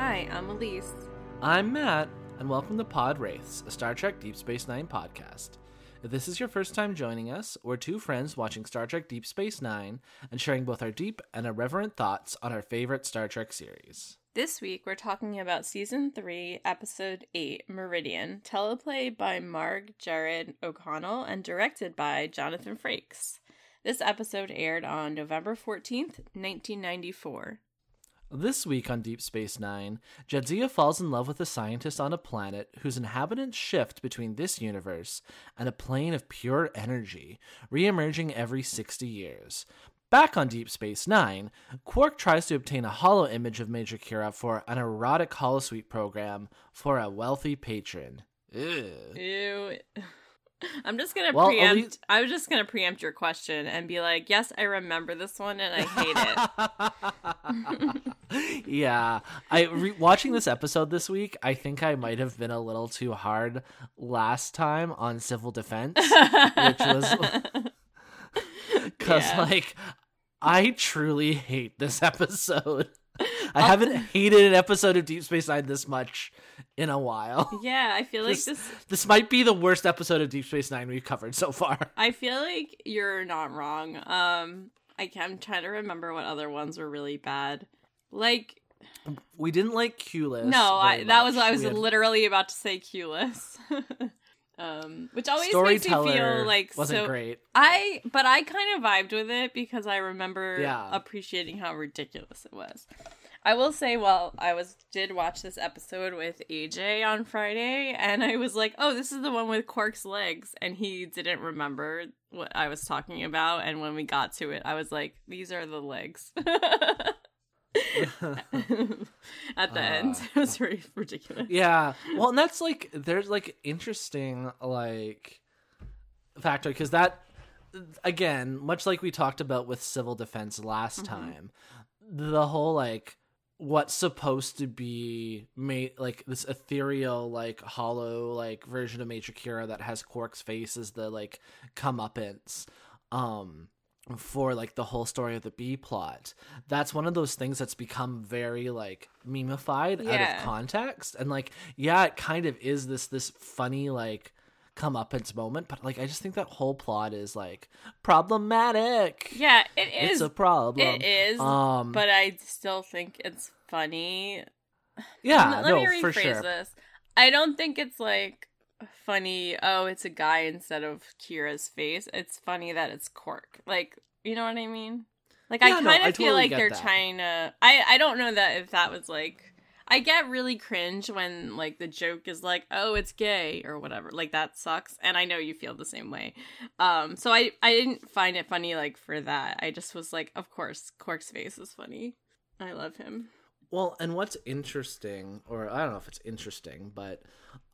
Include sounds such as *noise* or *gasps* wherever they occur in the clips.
Hi, I'm Elise. I'm Matt, and welcome to Pod Wraiths, a Star Trek Deep Space Nine podcast. If this is your first time joining us, we're two friends watching Star Trek Deep Space Nine and sharing both our deep and irreverent thoughts on our favorite Star Trek series. This week we're talking about Season 3, Episode 8, Meridian, teleplay by Mark Gehred-O'Connell and directed by Jonathan Frakes. This episode aired on November 14th, 1994. This week on Deep Space Nine, Jadzia falls in love with a scientist on a planet whose inhabitants shift between this universe and a plane of pure energy, re-emerging every 60 years. Back on Deep Space Nine, Quark tries to obtain a holo-image of Major Kira for an erotic holosuite program for a wealthy patron. Ew. Ew. *laughs* I'm just gonna Well, preempt. I was just gonna preempt your question and be like, "Yes, I remember this one, and I hate it." *laughs* yeah, I re- watching this episode this week. I think I might have been a little too hard last time on civil defense, which was *laughs* because Yeah. like I truly hate this episode. *laughs* I haven't hated an episode of Deep Space Nine this much in a while. *laughs* yeah, I feel like This, this. this might be the worst episode of Deep Space Nine we've covered so far. *laughs* I feel like you're not wrong. Um, I can, I'm trying to remember what other ones were really bad. Like, We didn't like Q-less. no, I, that was. I was had- literally about to say Q-less. Um, which always makes me feel like wasn't so. great. I but I kind of vibed with it because I remember Yeah. appreciating how ridiculous it was. I will say, well, I was did watch this episode with AJ on Friday, and I was like, "Oh, this is the one with Quark's legs," and he didn't remember what I was talking about. And when we got to it, I was like, "These are the legs." *laughs* At the end, Uh. *laughs* it was very ridiculous. yeah well and that's like there's like interesting like factor because that again much like we talked about with civil defense last Mhm. time the whole like what's supposed to be made like this ethereal like hollow like version of major kira that has quark's face as the like comeuppance um for like the whole story of the B plot. That's one of those things that's become very like memeified out of context. And like, yeah, it kind of is this this funny like comeuppance moment, but like I just think that whole plot is like problematic. Yeah, it is. It's a problem. It is, Um but I still think it's funny. yeah, let, let no, me rephrase for sure. this. I don't think it's like funny. Oh, it's a guy instead of Kira's face. It's funny that it's Quark. Like, you know what I mean? Like, I kind of I feel totally like they're that. trying to. I I don't know that if that was like. I get really cringe when like the joke is like, "Oh, it's gay" or whatever. Like that sucks, and I know you feel the same way. Um, so I I didn't find it funny like for that. I just was like, of course, Quark's face is funny. I love him. Well, and what's interesting, or I don't know if it's interesting, but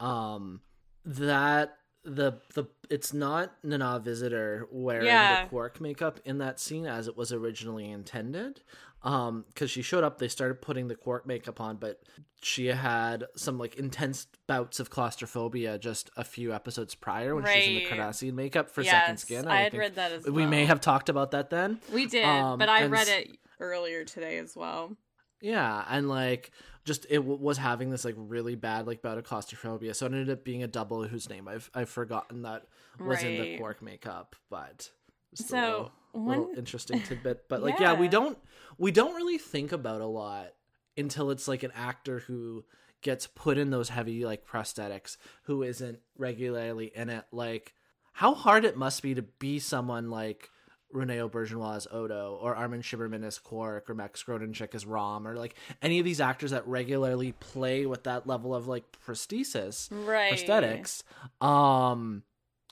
um that the the it's not Nana Visitor wearing Yeah. the Quark makeup in that scene as it was originally intended. Um, because she showed up, they started putting the Quark makeup on, but she had some like intense bouts of claustrophobia just a few episodes prior when she was in the Right. Cardassian makeup for yes, Second Skin. I had think read that as well. we may have talked about that then. We did, Um, but I read it earlier today as well. Yeah, and like just it w- was having this like really bad like bout of claustrophobia, so it ended up being a double whose name I've I've forgotten that was in the Quark makeup, but So, little, one- little interesting tidbit. But like, yeah. we don't we don't really think about a lot until it's like an actor who gets put in those heavy like prosthetics who isn't regularly in it. Like, how hard it must be to be someone like Rene Auberjonois as Odo, or Armin Shimerman as Quark, or Max Grodenchik as Rom, or like any of these actors that regularly play with that level of like prosthesis, Right. prosthetics. Um,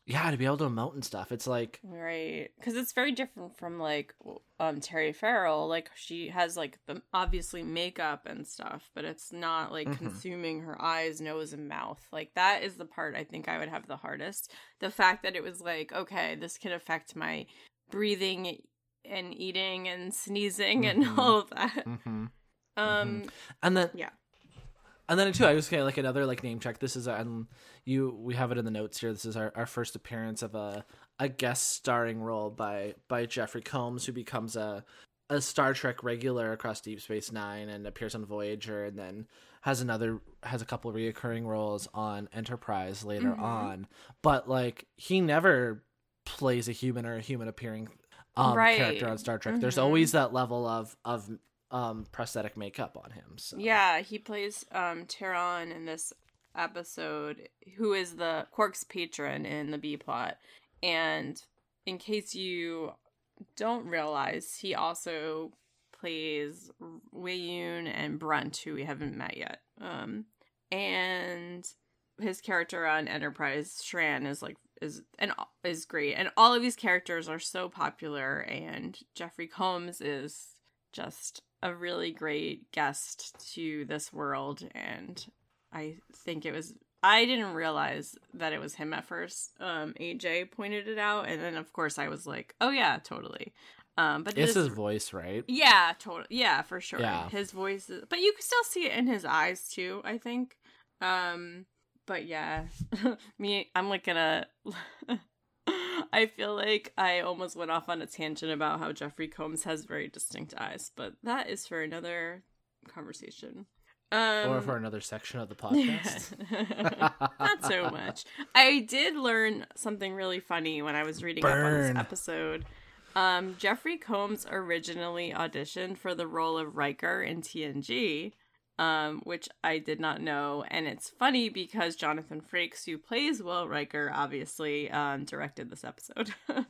yeah, to be able to emote and stuff, it's like Right. Because it's very different from like um Terry Farrell. Like she has like the obviously makeup and stuff, but it's not like Mhm. consuming her eyes, nose, and mouth. Like that is the part I think I would have the hardest. The fact that it was like, okay, this can affect my breathing and eating and sneezing and Mhm. all of that. mhm. Um and then Yeah. and then too i was getting like another like name check this is and you we have it in the notes here this is our, our first appearance of a a guest starring role by by jeffrey combs who becomes a a Star Trek regular across Deep Space Nine and appears on Voyager, and then has another has a couple reoccurring roles on Enterprise later Mhm. on. But like he never plays a human or a human appearing um, Right. character on Star Trek. There's Mhm. always that level of of um, prosthetic makeup on him. So. Yeah, he plays um Tiron in this episode, who is the Quark's patron in the B plot. And in case you don't realize, he also plays Weyoun and Brunt, who we haven't met yet. Um, and his character on Enterprise, Shran, is like is and is great, and all of these characters are so popular. And Jeffrey Combs is just a really great guest to this world, and I think it was. I didn't realize that it was him at first. Um, AJ pointed it out, and then of course I was like, "Oh yeah, totally." Um, but It's this- his voice, right? yeah, totally. Yeah, for sure. Yeah. His voice is, but you can still see it in his eyes too, I think. Um, but yeah, *laughs* me, I'm like gonna. *laughs* I feel like I almost went off on a tangent about how Jeffrey Combs has very distinct eyes, but that is for another conversation. Um, or for another section of the *laughs* podcast. not so much. I did learn something really funny when I was reading up on this episode. Um, Jeffrey Combs originally auditioned for the role of Riker in TNG, um, which I did not know. And it's funny because Jonathan Frakes, who plays Will Riker, obviously um, directed this episode. *laughs*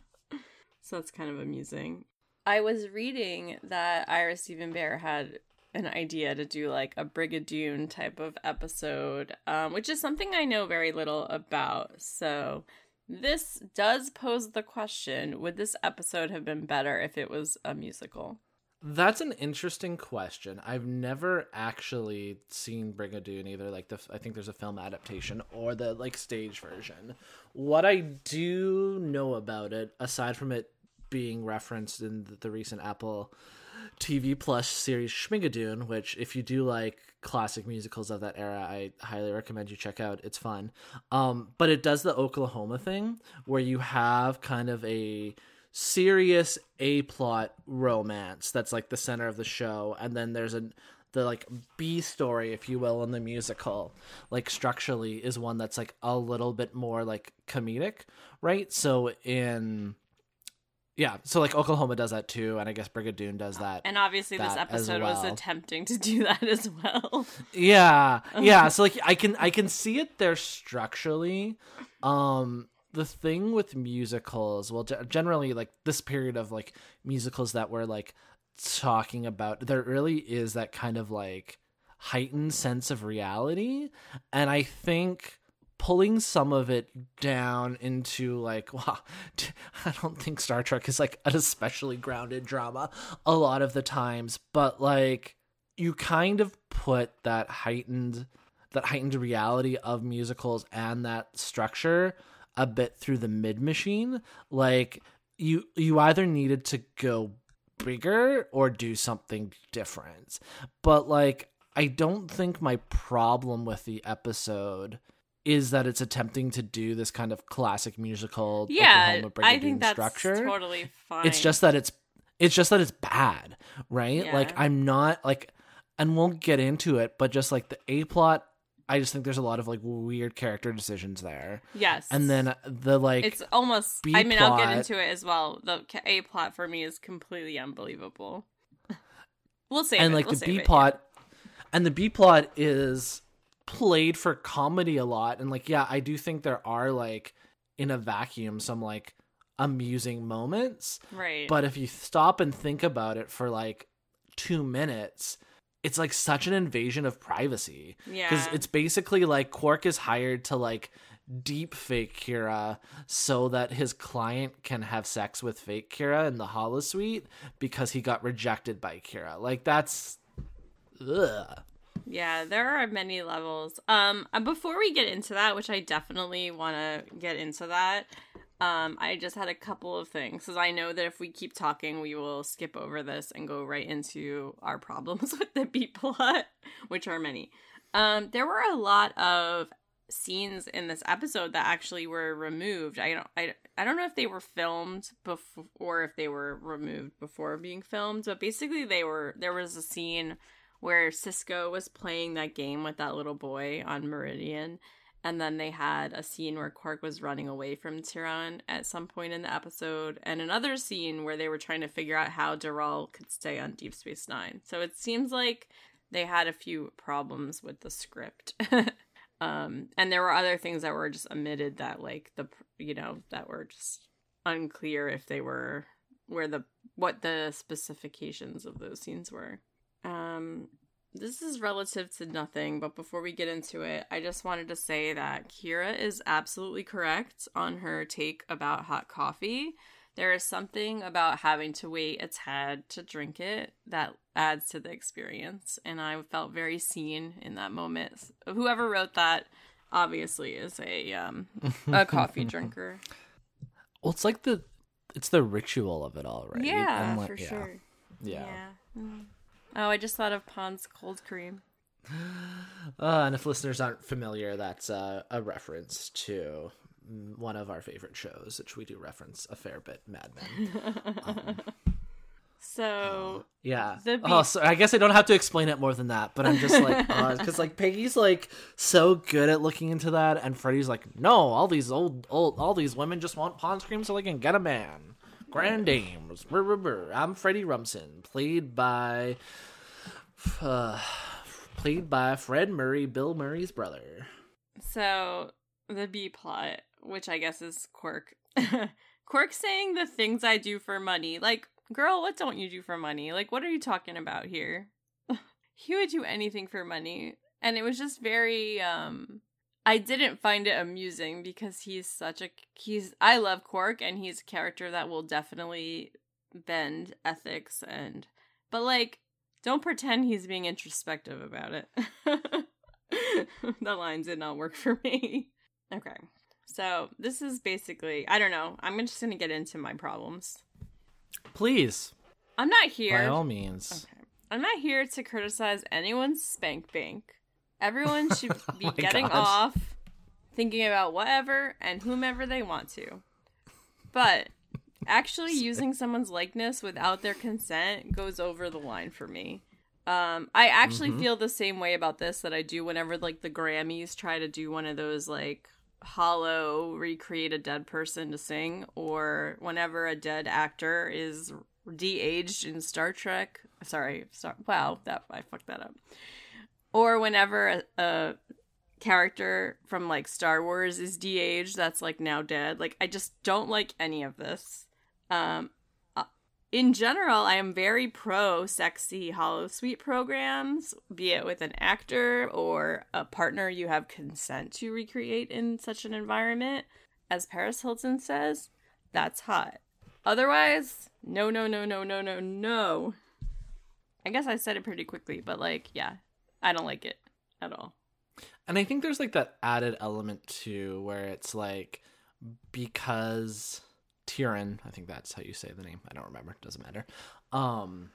so it's kind of amusing. I was reading that Ira Steven Behr had an idea to do like a Brigadoon type of episode, um, which is something I know very little about. So this does pose the question would this episode have been better if it was a musical? That's an interesting question. I've never actually seen Brigadoon either. Like the, I think there's a film adaptation or the like stage version. What I do know about it, aside from it being referenced in the, the recent Apple TV Plus series Schmigadoon, which if you do like classic musicals of that era, I highly recommend you check out. It's fun. Um, but it does the Oklahoma thing where you have kind of a serious A plot romance that's like the center of the show, and then there's a the like B story, if you will, in the musical, like structurally, is one that's like a little bit more like comedic, right? So in yeah, so like Oklahoma does that too, and I guess Brigadoon does that. And obviously, this that as episode was attempting to do that as well. Yeah, yeah. *laughs* So like I can I can see it there structurally. Um, the thing with musicals, well, generally like this period of like musicals that we're like talking about, there really is that kind of like heightened sense of reality, and I think pulling some of it down into like *laughs* wow i don't think star trek is like an especially grounded drama a lot of the times. But like you kind of put that heightened that heightened reality of musicals and that structure a bit through the mid machine like you you either needed to go bigger or do something different. But like i don't think my problem with the episode is that it's attempting to do this kind of classic musical yeah, I think that's structure. totally fine. it's just that it's it's just that it's bad right? Like i'm not like and we'll get into it but just like the a plot i just think there's a lot of like weird character decisions there yes, and then the like it's almost. B I mean, I'll get into it as well. The A plot for me is completely unbelievable. *laughs* We'll save and it. like we'll the b it, plot and the b plot is played for comedy a lot and like yeah i do think there are like in a vacuum some like amusing moments right? But if you stop and think about it for like two minutes, it's like such an invasion of privacy. Yeah. Because it's basically like Quark is hired to like deep fake Kira so that his client can have sex with fake Kira in the holosuite because he got rejected by Kira. Like that's ugh. Yeah, there are many levels. Um, before we get into that, which I definitely want to get into that, um, I just had a couple of things because I know that if we keep talking, we will skip over this and go right into our problems *laughs* with the B plot, which are many. Um, there were a lot of scenes in this episode that actually were removed. I don't I, I don't know if they were filmed before or if they were removed before being filmed, but basically they were there was a scene where Sisko was playing that game with that little boy on Meridian and then they had a scene where Quark was running away from Tiron at some point in the episode, and another scene where they were trying to figure out how Deral could stay on Deep Space Nine. So it seems like they had a few problems with the script. *laughs* um, and there were other things that were just omitted that, like the you know, that were just unclear if they were where the what the specifications of those scenes were. Um, this is relative to nothing, but before we get into it, I just wanted to say that Kira is absolutely correct on her take about hot coffee. There is something about having to wait a tad to drink it that adds to the experience, and I felt very seen in that moment. Whoever wrote that obviously is a um, a *laughs* coffee drinker. Well, it's like the it's the ritual of it all, right? Yeah, like, for yeah. sure. Yeah. Yeah. Mm. Oh, I just thought of Pond's cold cream. *gasps* Uh, and if listeners aren't familiar, that's uh, a reference to one of our favorite shows, which we do reference a fair bit, Mad Men. *laughs* Um, So yeah. The oh, so I guess I don't have to explain it more than that, but I'm just like, *laughs* because like Peggy's like so good at looking into that, and Freddie's like, no, all these old, old, all these women just want Pond's creams so they can get a man. Grand dames. I'm Freddie Rumsen, played by, uh, *sighs* played by Fred Murray, Bill Murray's brother. So the B plot, which I guess is Quark. *laughs* Quark saying the things I do for money. Like, girl, what don't you do for money? Like, what are you talking about here? *laughs* he would do anything for money. And it was just very um I didn't find it amusing because he's such a he's I love Quark and he's a character that will definitely bend ethics and but like don't pretend he's being introspective about it. *laughs* the lines did not work for me. Okay. So this is basically I don't know. I'm just gonna get into my problems. Please, I'm not here. by all means. Okay. I'm not here to criticize anyone's spank bank. Everyone should *laughs* be Oh getting gosh. off, thinking about whatever and whomever they want to. But actually using someone's likeness without their consent goes over the line for me. Um, I actually Mhm. feel the same way about this that I do whenever like the Grammys try to do one of those like hollow recreate a dead person to sing, or whenever a dead actor is de-aged in Star Trek. Sorry, Star- wow, that I fucked that up. Or whenever a, a character from like Star Wars is de-aged that's like now dead. Like I just don't like any of this. Um uh, in general, I am very pro sexy holosuite programs, be it with an actor or a partner you have consent to recreate in such an environment. As Paris Hilton says, that's hot. Otherwise, no, no, no, no, no, no, no. I guess I said it pretty quickly, but like, yeah, I don't like it at all. And I think there's like that added element too, where it's like because Tyrion, I think that's how you say the name. I don't remember. Doesn't matter. Um,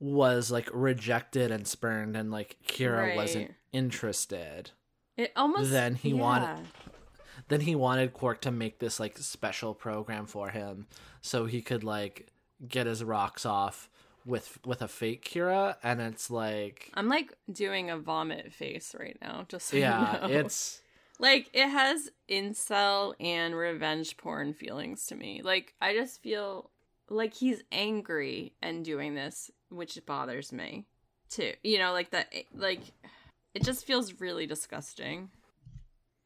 was like rejected and spurned, and like Kira wasn't interested. It almost Then he wanted- Then he wanted Quark to make this like special program for him, so he could like get his rocks off with with a fake Kira, and it's like. I'm like doing a vomit face right now, just so you Yeah, know. it's *laughs* like it has incel and revenge porn feelings to me. Like I just feel like he's angry and doing this, which bothers me too. You know, like that like it just feels really disgusting.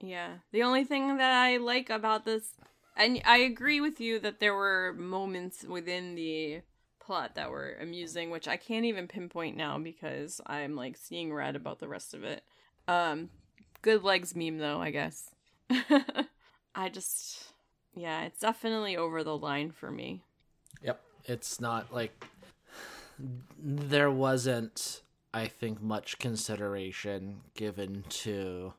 Yeah. The only thing that I like about this and I agree with you that there were moments within the plot that were amusing, which I can't even pinpoint now because I'm like seeing red about the rest of it. Um good legs meme though, I guess. *laughs* I just yeah, it's definitely over the line for me. Yep. It's not like there wasn't I think much consideration given to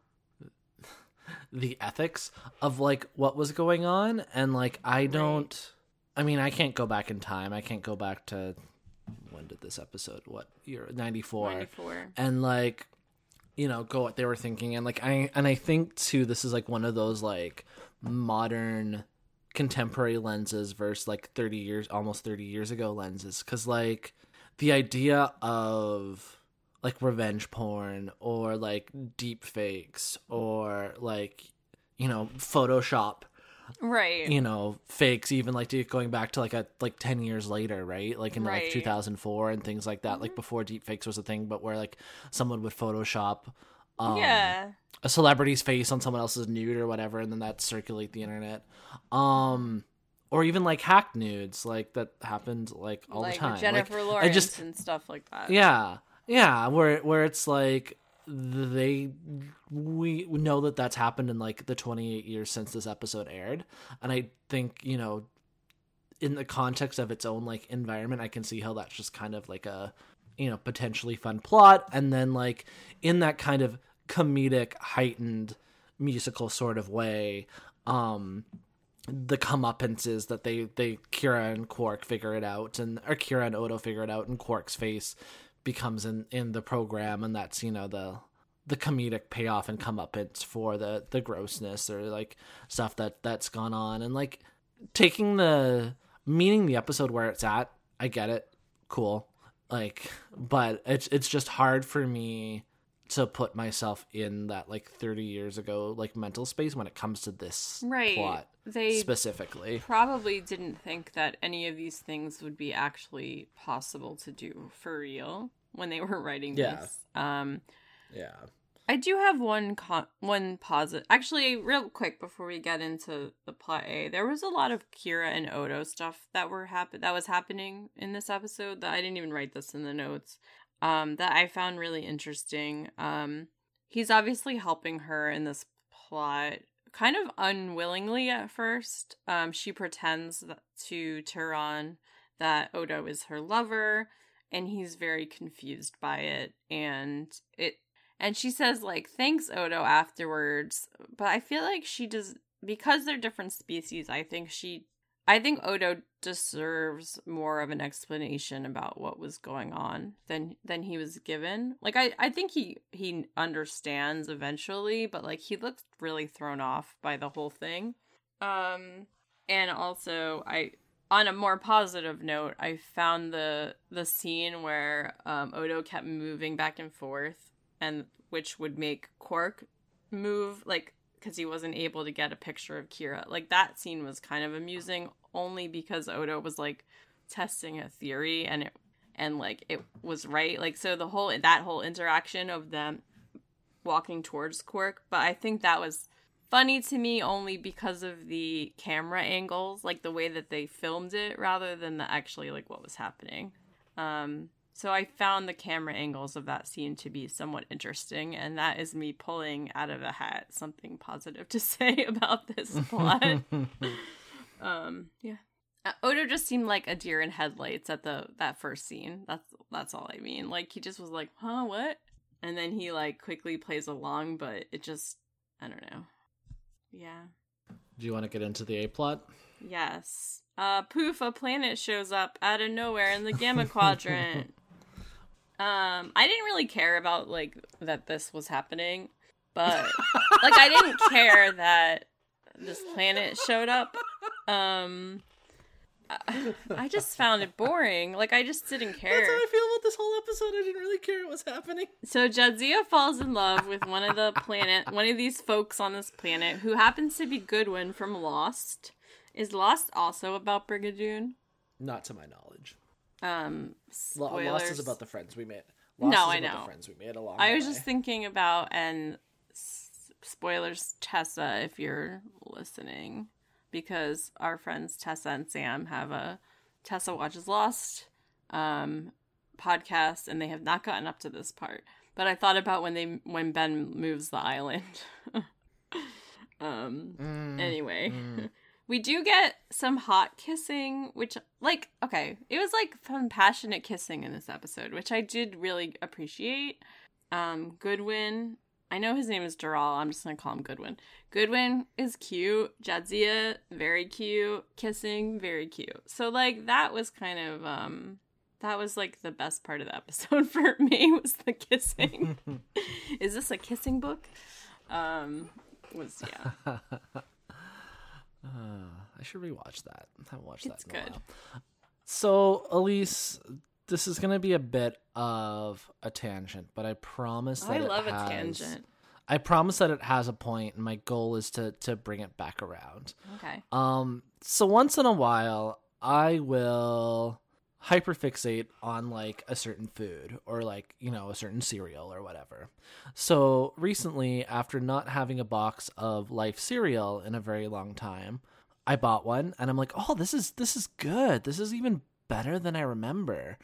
the ethics of like what was going on and like I don't I mean I can't go back in time. I can't go back to when did this episode what year 94 94. and like you know go what they were thinking and like i and i think too this is like one of those like modern contemporary lenses versus like 30 years almost 30 years ago lenses because like the idea of like revenge porn or like deep fakes or like you know photoshop right. you know fakes even like going back to like a like 10 years later right? Like in Right. like 2004 and things like that like before deep fakes was a thing but where like someone would photoshop um yeah. a celebrity's face on someone else's nude or whatever and then that circulate the internet. Um or even like hack nudes like that happened like all like the time. Jennifer like, Lawrence I just and stuff like that. yeah. Yeah. Where where it's like they we know that that's happened in like the 28 years since this episode aired. And i think you know in the context of its own like environment i can see how that's just kind of like a you know potentially fun plot. And then like in that kind of comedic heightened musical sort of way um the comeuppances that they they Kira and Quark figure it out and or Kira and Odo figure it out and Quark's face becomes in in the program and that's you know the the comedic payoff and comeuppance for the the grossness or like stuff that that's gone on. And like taking the meaning the episode where it's at I get it. Cool. Like but it's it's just hard for me to put myself in that like 30 years ago like mental space when it comes to this Right. plot They specifically. probably didn't think that any of these things would be actually possible to do for real when they were writing Yeah. this. Um yeah I do have one con- one positive. Actually, real quick before we get into the plot A, there was a lot of Kira and Odo stuff that were happen that was happening in this episode that I didn't even write this in the notes. Um, that I found really interesting. Um, he's obviously helping her in this plot, kind of unwillingly at first. Um, she pretends that, to Turon that Odo is her lover, and he's very confused by it, and it and she says like thanks Odo afterwards, but I feel like she does because they're different species. I think she I think Odo deserves more of an explanation about what was going on than than he was given. Like I I think he he understands eventually, but like he looks really thrown off by the whole thing. Um and also I on a more positive note, I found the the scene where um, Odo kept moving back and forth, and which would make Quark move like because he wasn't able to get a picture of Kira. Like that scene was kind of amusing, only because Odo was like testing a theory, and it and like it was right. Like so, the whole that whole interaction of them walking towards Quark, but I think that was funny to me only because of the camera angles, like the way that they filmed it rather than the actually like what was happening. Um so I found the camera angles of that scene to be somewhat interesting and that is me pulling out of a hat something positive to *laughs* say about this plot. *laughs* um yeah. Uh, Odo just seemed like a deer in headlights at the that first scene. That's that's all I mean. Like he just was like, "Huh, what?" And then he like quickly plays along, but it just I don't know. Yeah. Do you want to get into the A plot? Yes. Uh poof, a planet shows up out of nowhere in the gamma *laughs* quadrant. Um, I didn't really care about like that this was happening, but like I didn't *laughs* care that this planet showed up. Um I, just found it boring. Like I just didn't care. That's how I feel about this whole episode. I didn't really care what was happening. So Jadzia falls in love with one of the planet, one of these folks on this planet who happens to be Goodwin from Lost. Is Lost also about Brigadoon? Not to my knowledge. Um, spoilers. Lost is about the friends we made. Lost No, is I about know. The friends we made along. I was way. just thinking about and spoilers, Tessa, if you're listening, because our friends Tessa and Sam have a Tessa watches Lost um, podcast, and they have not gotten up to this part. But I thought about when they when Ben moves the island. *laughs* um. Mm, Anyway. mm. *laughs* We do get some hot kissing, which, like, okay, it was like fun, passionate kissing in this episode, which I did really appreciate. Um, Goodwin, I know his name is Deral, I'm just gonna call him Goodwin. Goodwin is cute, Jadzia, very cute, kissing, very cute. So, like, that was kind of, um, that was like the best part of the episode *laughs* for me was the kissing. *laughs* Is this a kissing book? Um, was yeah. *laughs* uh, I should rewatch that. I haven't watched It's that in a good. while. So, Elise, this is going to be a bit of a tangent, but I promise that I it love a has- tangent. I promise that it has a point, and my goal is to to bring it back around. Okay. Um, so once in a while, I will hyperfixate on like a certain food or like, you know, a certain cereal or whatever. So recently, after not having a box of Life cereal in a very long time, I bought one and I'm like, "Oh, this is this is good. This is even better than I remember."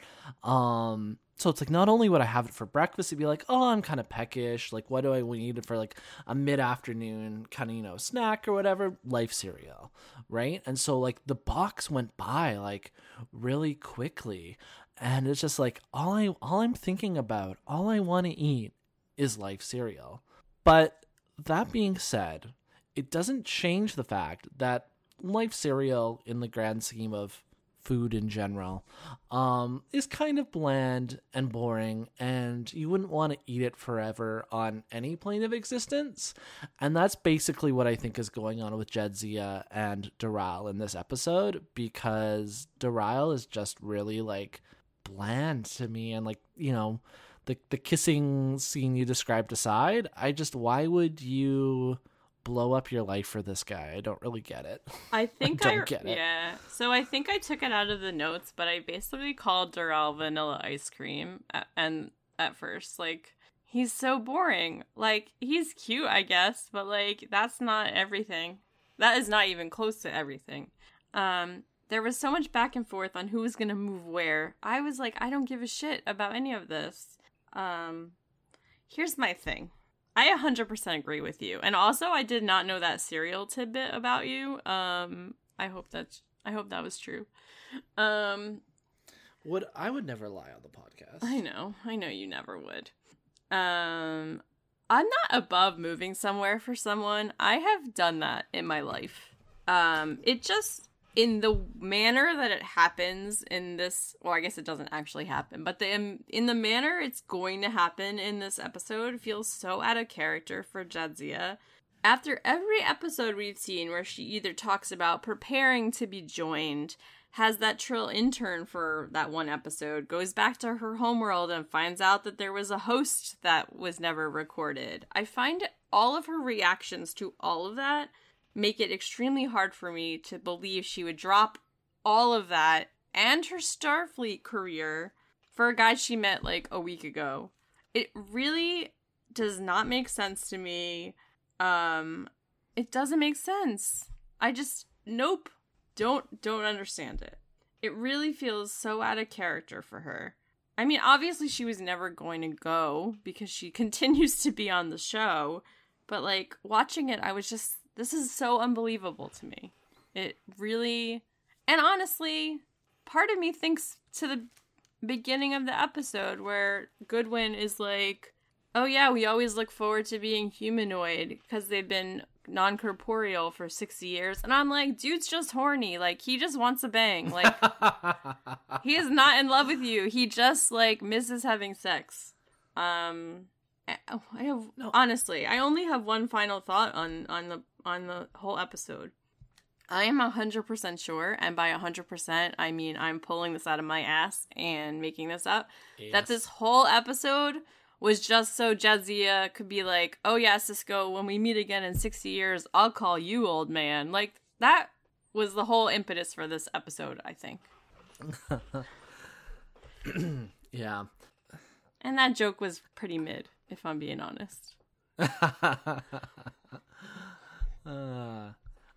Um so it's like not only would I have it for breakfast, it'd be like, oh, I'm kind of peckish. Like, what do I need it for like a mid afternoon kind of, you know, snack or whatever? Life cereal, right? And so, like, the box went by like really quickly. And it's just like, all, I, all I'm thinking about, all I want to eat is life cereal. But that being said, it doesn't change the fact that life cereal, in the grand scheme of food in general, um, is kind of bland and boring, and you wouldn't want to eat it forever on any plane of existence. And that's basically what I think is going on with Jadzia and Deral in this episode, because Deral is just really like bland to me, and like you know. The, the kissing scene you described aside, I just why would you blow up your life for this guy? I don't really get it. *laughs* I think don't I get it. yeah. So I think I took it out of the notes, but I basically called Deral vanilla ice cream, a- and at first, like he's so boring. Like he's cute, I guess, but like that's not everything. That is not even close to everything. Um, there was so much back and forth on who was gonna move where. I was like, I don't give a shit about any of this. Um, here's my thing. I 100% agree with you. And also I did not know that cereal tidbit about you. Um I hope that's I hope that was true. Um Would I would never lie on the podcast. I know. I know you never would. Um I'm not above moving somewhere for someone. I have done that in my life. Um it just in the manner that it happens in this well I guess it doesn't actually happen, but the in, in the manner it's going to happen in this episode feels so out of character for Jadzia. After every episode we've seen where she either talks about preparing to be joined, has that Trill intern for that one episode, goes back to her homeworld and finds out that there was a host that was never recorded. I find all of her reactions to all of that make it extremely hard for me to believe she would drop all of that and her Starfleet career for a guy she met like a week ago. It really does not make sense to me. Um it doesn't make sense. I just nope. Don't don't understand it. It really feels so out of character for her. I mean, obviously she was never going to go because she *laughs* continues to be on the show, but like watching it I was just this is so unbelievable to me. It really and honestly, part of me thinks to the beginning of the episode where Goodwin is like, "Oh yeah, we always look forward to being humanoid because they've been non-corporeal for 60 years." And I'm like, "Dude's just horny. Like he just wants a bang. Like *laughs* he is not in love with you. He just like misses having sex." Um I I have No. honestly, I only have one final thought on on the on the whole episode. I am 100% sure, and by 100%, I mean I'm pulling this out of my ass and making this up, that this whole episode was just so Jadzia uh, could be like, oh yeah, Sisko, when we meet again in 60 years, I'll call you old man. Like, that was the whole impetus for this episode, I think. *coughs* yeah. And that joke was pretty mid, if I'm being honest. *laughs* uh,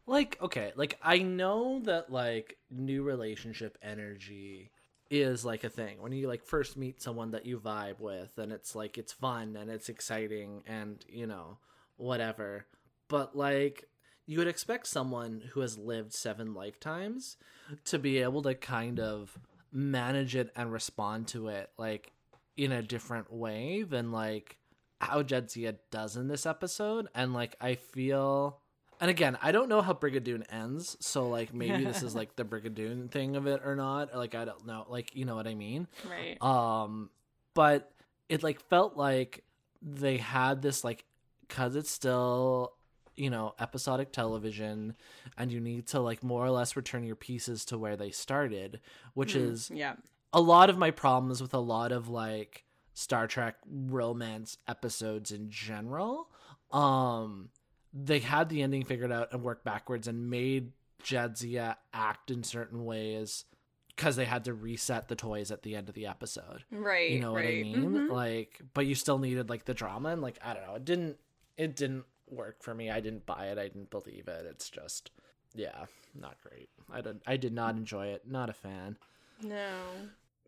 like okay, like I know that like new relationship energy is like a thing. When you like first meet someone that you vibe with and it's like it's fun and it's exciting and you know whatever. But like you would expect someone who has lived seven lifetimes to be able to kind of manage it and respond to it like in a different way than like how Jadzia does in this episode. And like I feel and again, I don't know how Brigadoon ends, so like maybe this is *laughs* like the Brigadoon thing of it or not. Like I don't know, like you know what I mean. Right. Um, but it like felt like they had this like because it's still you know episodic television and you need to like more or less return your pieces to where they started which Mm, is yeah. a lot of my problems with a lot of like Star Trek romance episodes in general. Um they had the ending figured out and worked backwards and made Jadzia act in certain ways because they had to reset the toys at the end of the episode. Right. You know what I right. mean? Mhm. Like but you still needed like the drama and like I don't know, it didn't it didn't work for me. I didn't buy it. I didn't believe it. It's just yeah, not great. I did I did not enjoy it. Not a fan. No,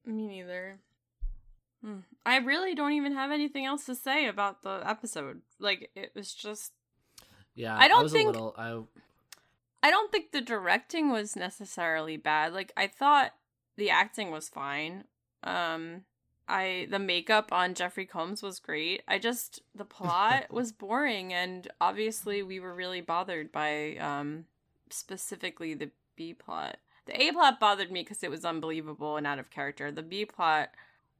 me neither. Hmm. I really don't even have anything else to say about the episode. Like it was just Yeah, I don't was think- a little. I I don't think the directing was necessarily bad. Like I thought the acting was fine. Um I the makeup on Jeffrey Combs was great. I just the plot *laughs* was boring and obviously we were really bothered by um specifically the B plot. The A plot bothered me cuz it was unbelievable and out of character. The B plot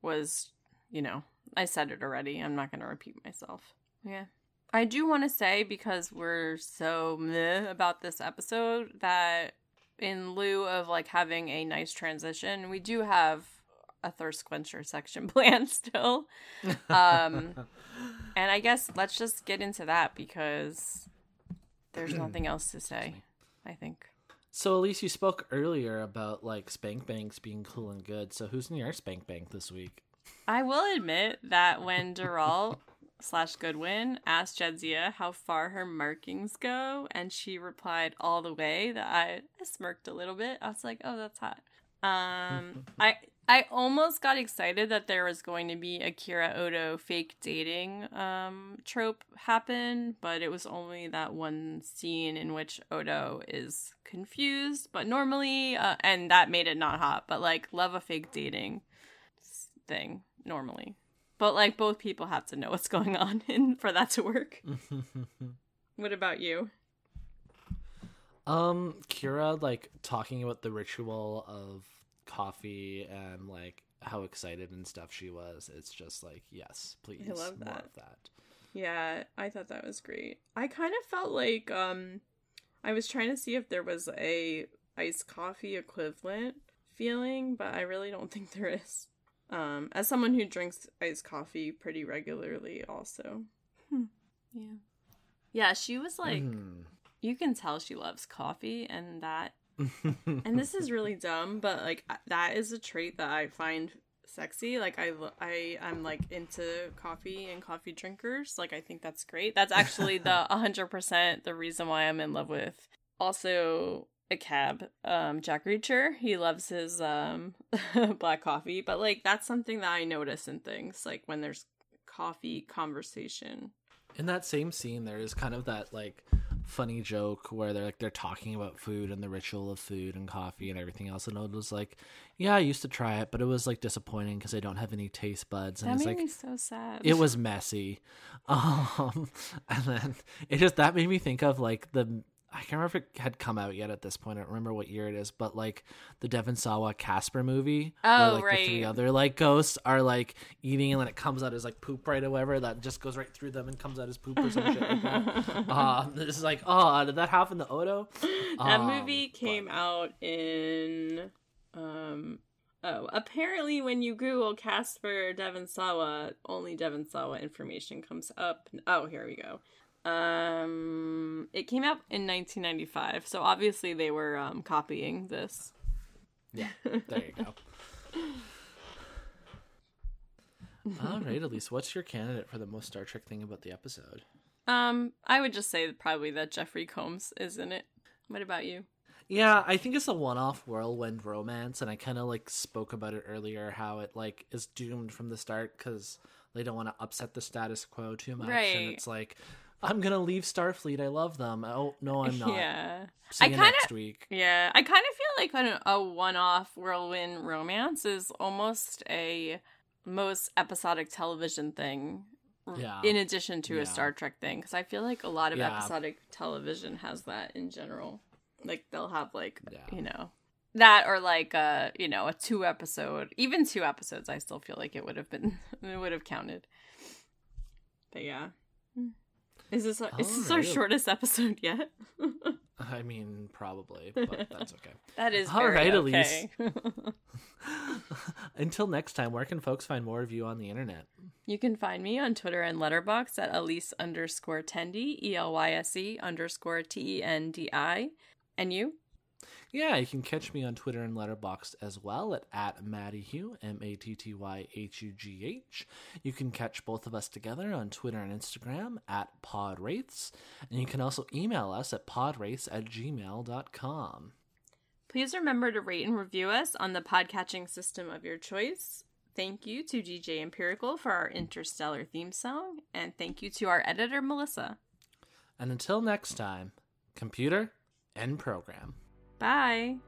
was, you know, I said it already. I'm not going to repeat myself. Yeah. I do want to say because we're so meh about this episode that in lieu of like having a nice transition, we do have a thirst quencher section *laughs* planned still. Um, *laughs* And I guess let's just get into that because there's *clears throat* nothing else to say, I think. so Elise, you spoke earlier about like spank banks being cool and good. So who's in your spank bank this week? I will admit that when *laughs* Deral slash Goodwin asked Jadzia how far her markings go, and she replied all the way, that I, I smirked a little bit. I was like, "Oh, that's hot." Um, *laughs* I I almost got excited that there was going to be a Kira Odo fake dating um trope happen, but it was only that one scene in which Odo is confused. But normally, uh, and that made it not hot. But like, love a fake dating thing normally. But like both people have to know what's going on *laughs* and for that to work. *laughs* What about you? um, Kira like talking about the ritual of coffee and like how excited and stuff she was. It's just like yes, please, I love more that. of that. Yeah, I thought that was great. I kind of felt like um I was trying to see if there was a iced coffee equivalent feeling, but I really don't think there is. Um as someone who drinks iced coffee pretty regularly also. Hmm. Yeah. Yeah, she was like Mhm. you can tell she loves coffee and that and this is really *laughs* dumb, but like that is a trait that I find sexy. Like I, I, I'm like into coffee and coffee drinkers. Like I think that's great. That's actually the *laughs* hundred percent the reason why I'm in love with. Also, a cab, um, Jack Reacher. He loves his um *laughs* black coffee, but like that's something that I notice in things like when there's coffee conversation. in that same scene there is kind of that like funny joke where they're like they're talking about food and the ritual of food and coffee and everything else and it was like yeah i used to try it but it was like disappointing because i don't have any taste buds and That it's made like me so sad. it was messy *laughs* um and then it just that made me think of like the I can't remember if it had come out yet at this point. I don't remember what year it is, but like the Devon Sawa Casper movie, Oh, where like the three other like ghosts are like eating and then it comes out as like poop right or whatever that just goes right through them and comes out as poop or some shit like that. *laughs* Um, this is like, oh, did that happen to Odo? that Um, movie came out in um oh apparently when you google casper devon sawa only devon sawa information comes up oh here we go um it came out in 1995 so obviously they were um copying this Yeah, there you go. *laughs* All right, Elise, what's your candidate for the most Star Trek thing about the episode? um i would just say probably that jeffrey combs is in it what about you Yeah, I think it's a one-off whirlwind romance, and I kind of like spoke about it earlier how it like is doomed from the start because they don't want to upset the status quo too much, Right. and it's like I'm gonna leave Starfleet. I love them. Oh no, I'm not. yeah See I you kinda- next week. Yeah, I kind of feel like an, a one-off whirlwind romance is almost a most episodic television thing. Yeah. in addition to Yeah. a Star Trek thing because I feel like a lot of Yeah. episodic television has that in general. Like they'll have like Yeah. you know that or like a you know a two episode even two episodes. I still feel like it would have been *laughs* it would have counted. But yeah, is this our, is this our shortest episode yet? *laughs* I mean, probably, but that's okay. *laughs* that is All right, okay. *laughs* Until next time, where can folks find more of you on the internet? You can find me on Twitter and Letterboxd at Elyse underscore Tendi, E L Y S E underscore T E N D I. And you? Yeah, you can catch me on Twitter and Letterboxd as well at, at Matty Hugh, M A T T Y H U G H. You can catch both of us together on Twitter and Instagram at PodWraiths. And you can also email us at podwraiths at gmail.com. Please remember to rate and review us on the podcatching system of your choice. Thank you to DJ Empirical for our interstellar theme song, and thank you to our editor, Melissa. And until next time, computer, end program. Bye.